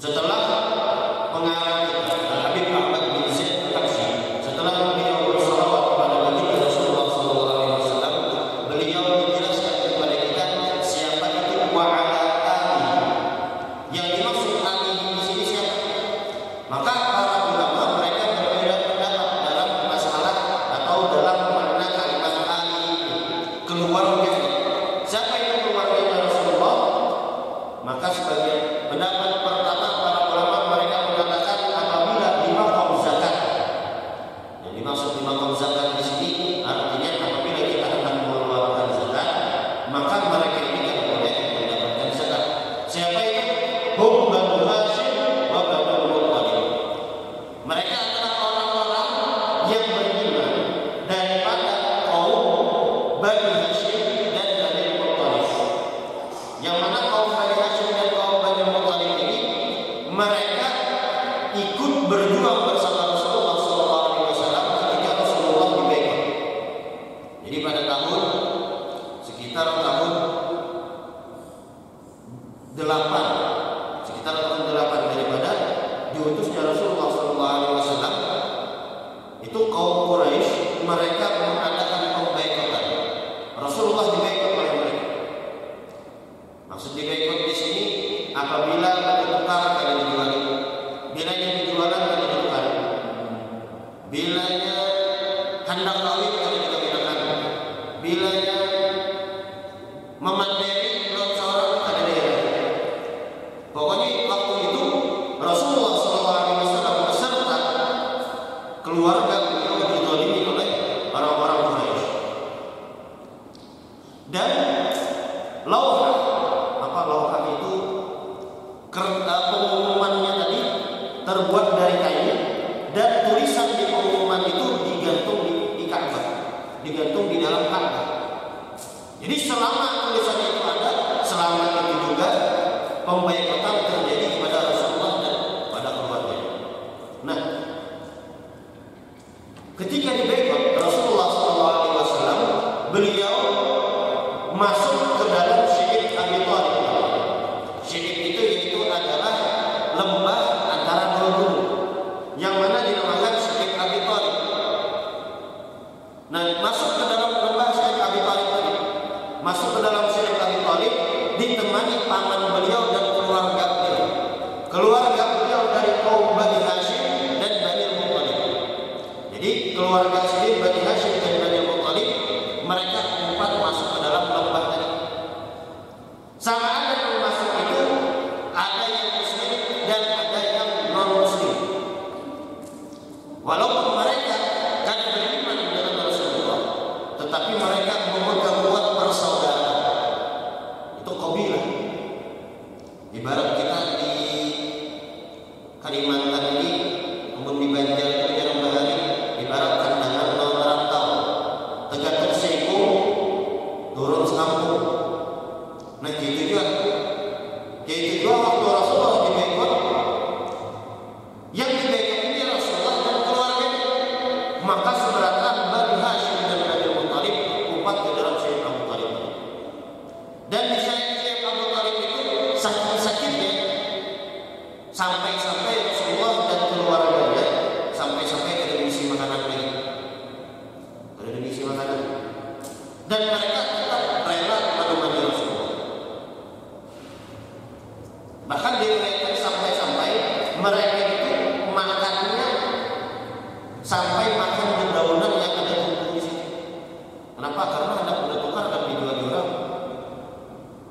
setelah zakat di sini delapan Agora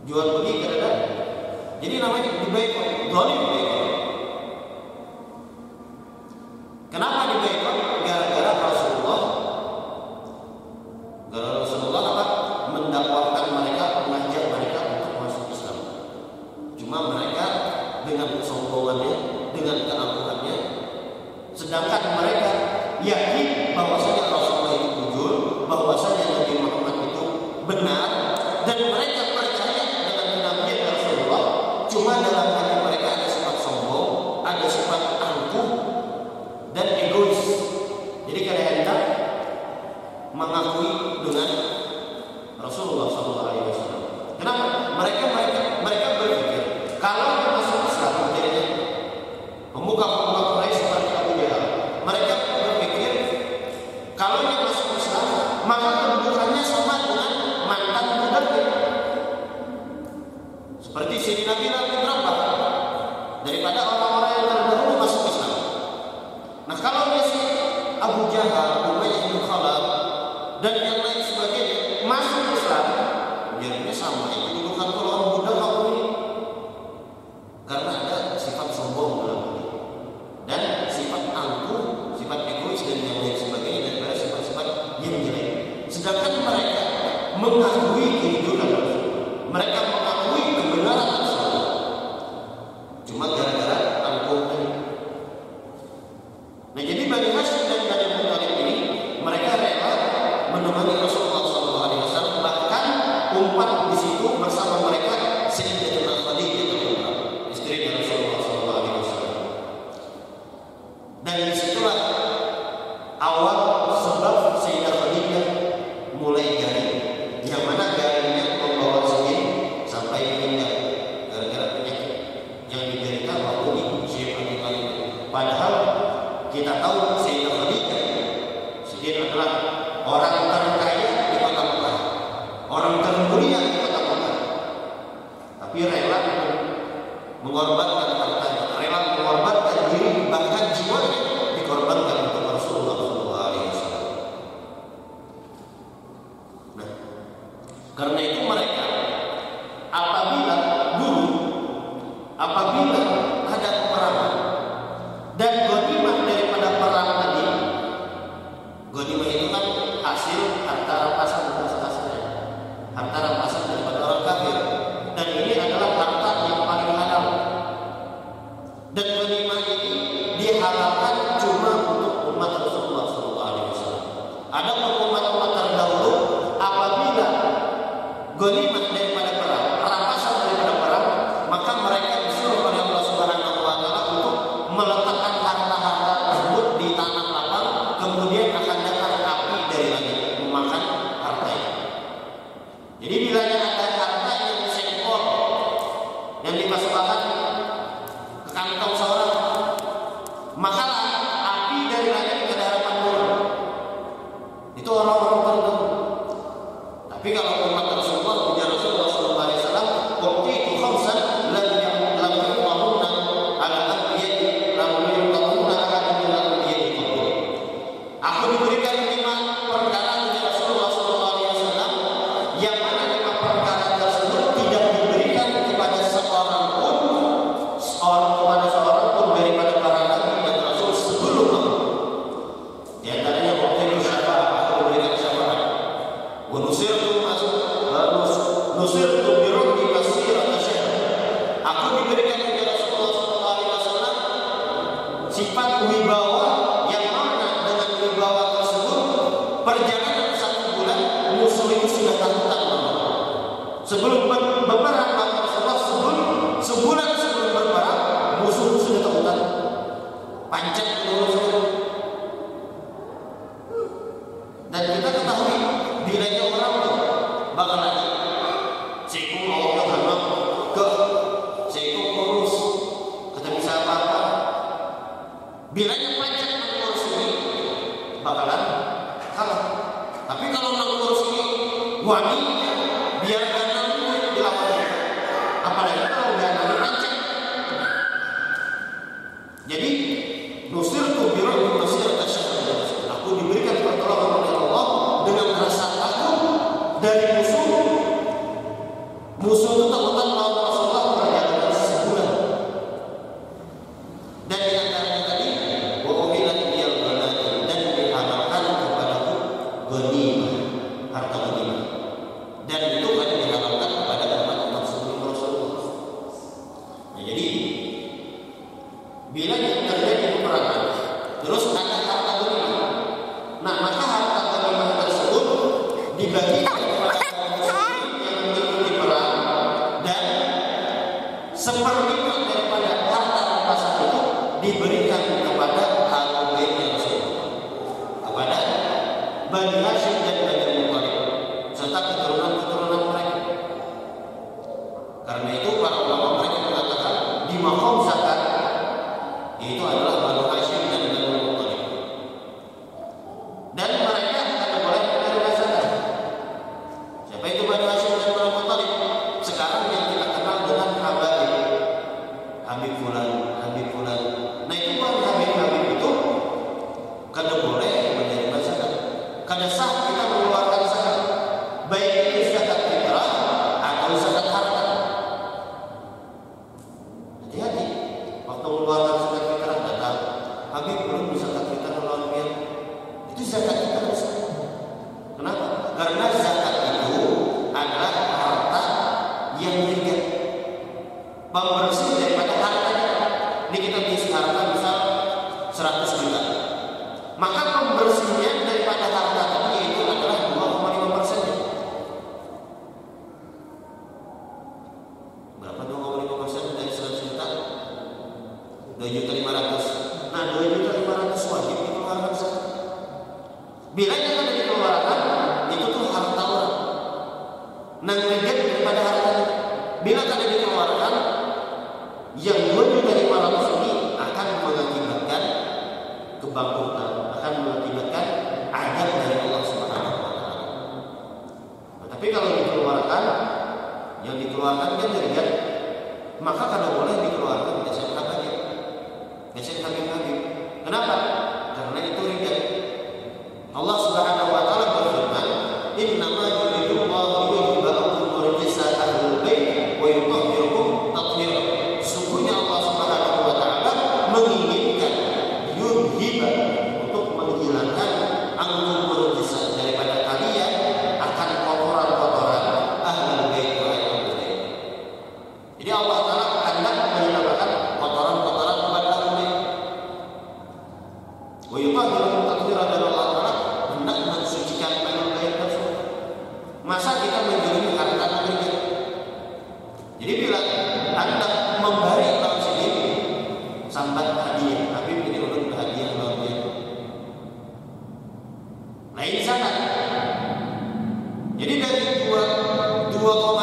jual beli kadang-kadang jadi namanya dibayar dolim ada sifat angkuh dan egois. Jadi kalian tak mengakui dengan Rasulullah SAW. Abu Jahal, Ubay bin Khalaf dan yang lain di situ bersama mereka Ada hukum yang terdahulu apabila golima sifat wibawa yang mana dengan wibawa tersebut perjalanan satu bulan musuh itu sudah takutan sebelum beberapa Rasulullah sebelum sebulan sebelum berperang musuh sudah takutan panjang dulu wangi biarkan Jadi bila terjadi peperangan, terus ada harta kelima. Nah, maka harta kelima tersebut dibagi kebangkrutan akan mengakibatkan adab dari Allah Subhanahu wa taala. Nah, tapi kalau dikeluarkan yang dikeluarkan kan jariah maka kalau boleh dikeluarkan geser kakinya. Geser kaki kaki. Kenapa?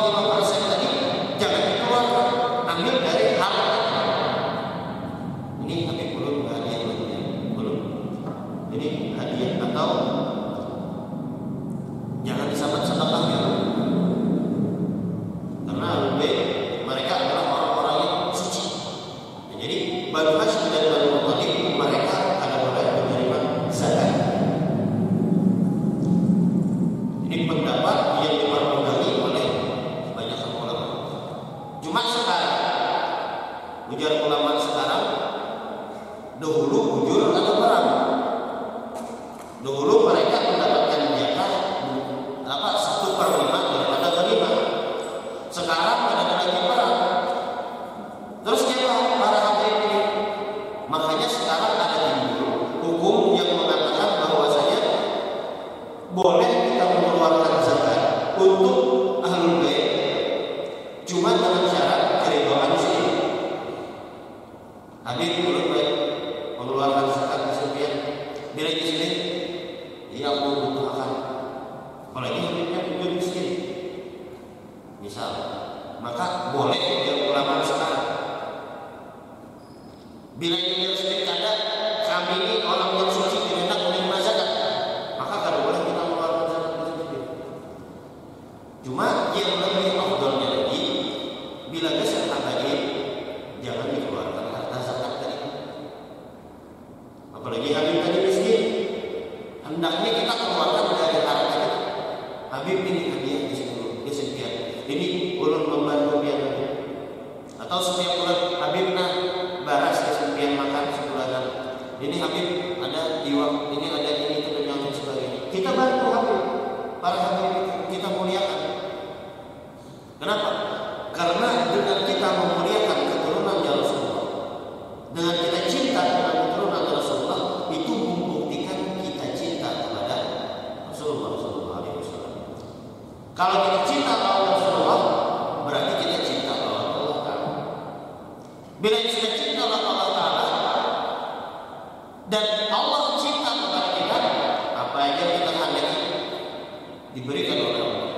Father. apalagi muridnya punya miskin. Misal maka boleh dia ulama sekarang. Bila ini How's dan Allah cinta kepada kita apa yang kita hadapi diberikan oleh Allah.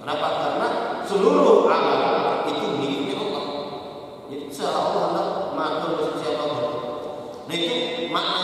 Kenapa? Karena seluruh alam itu miliknya Allah. Jadi seolah-olah matur siapa nah itu makna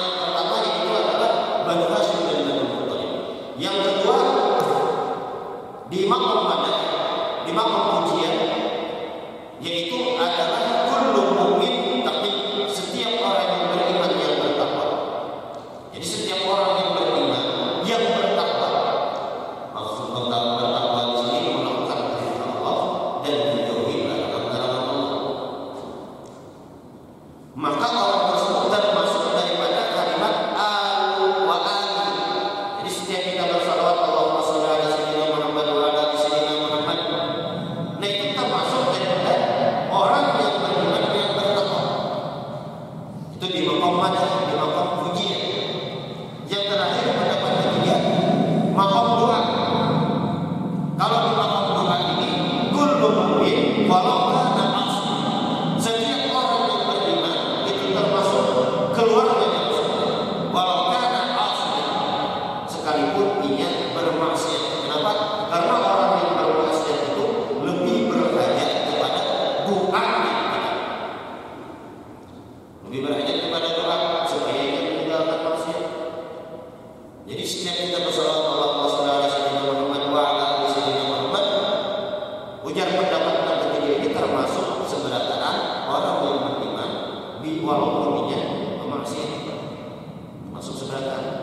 yang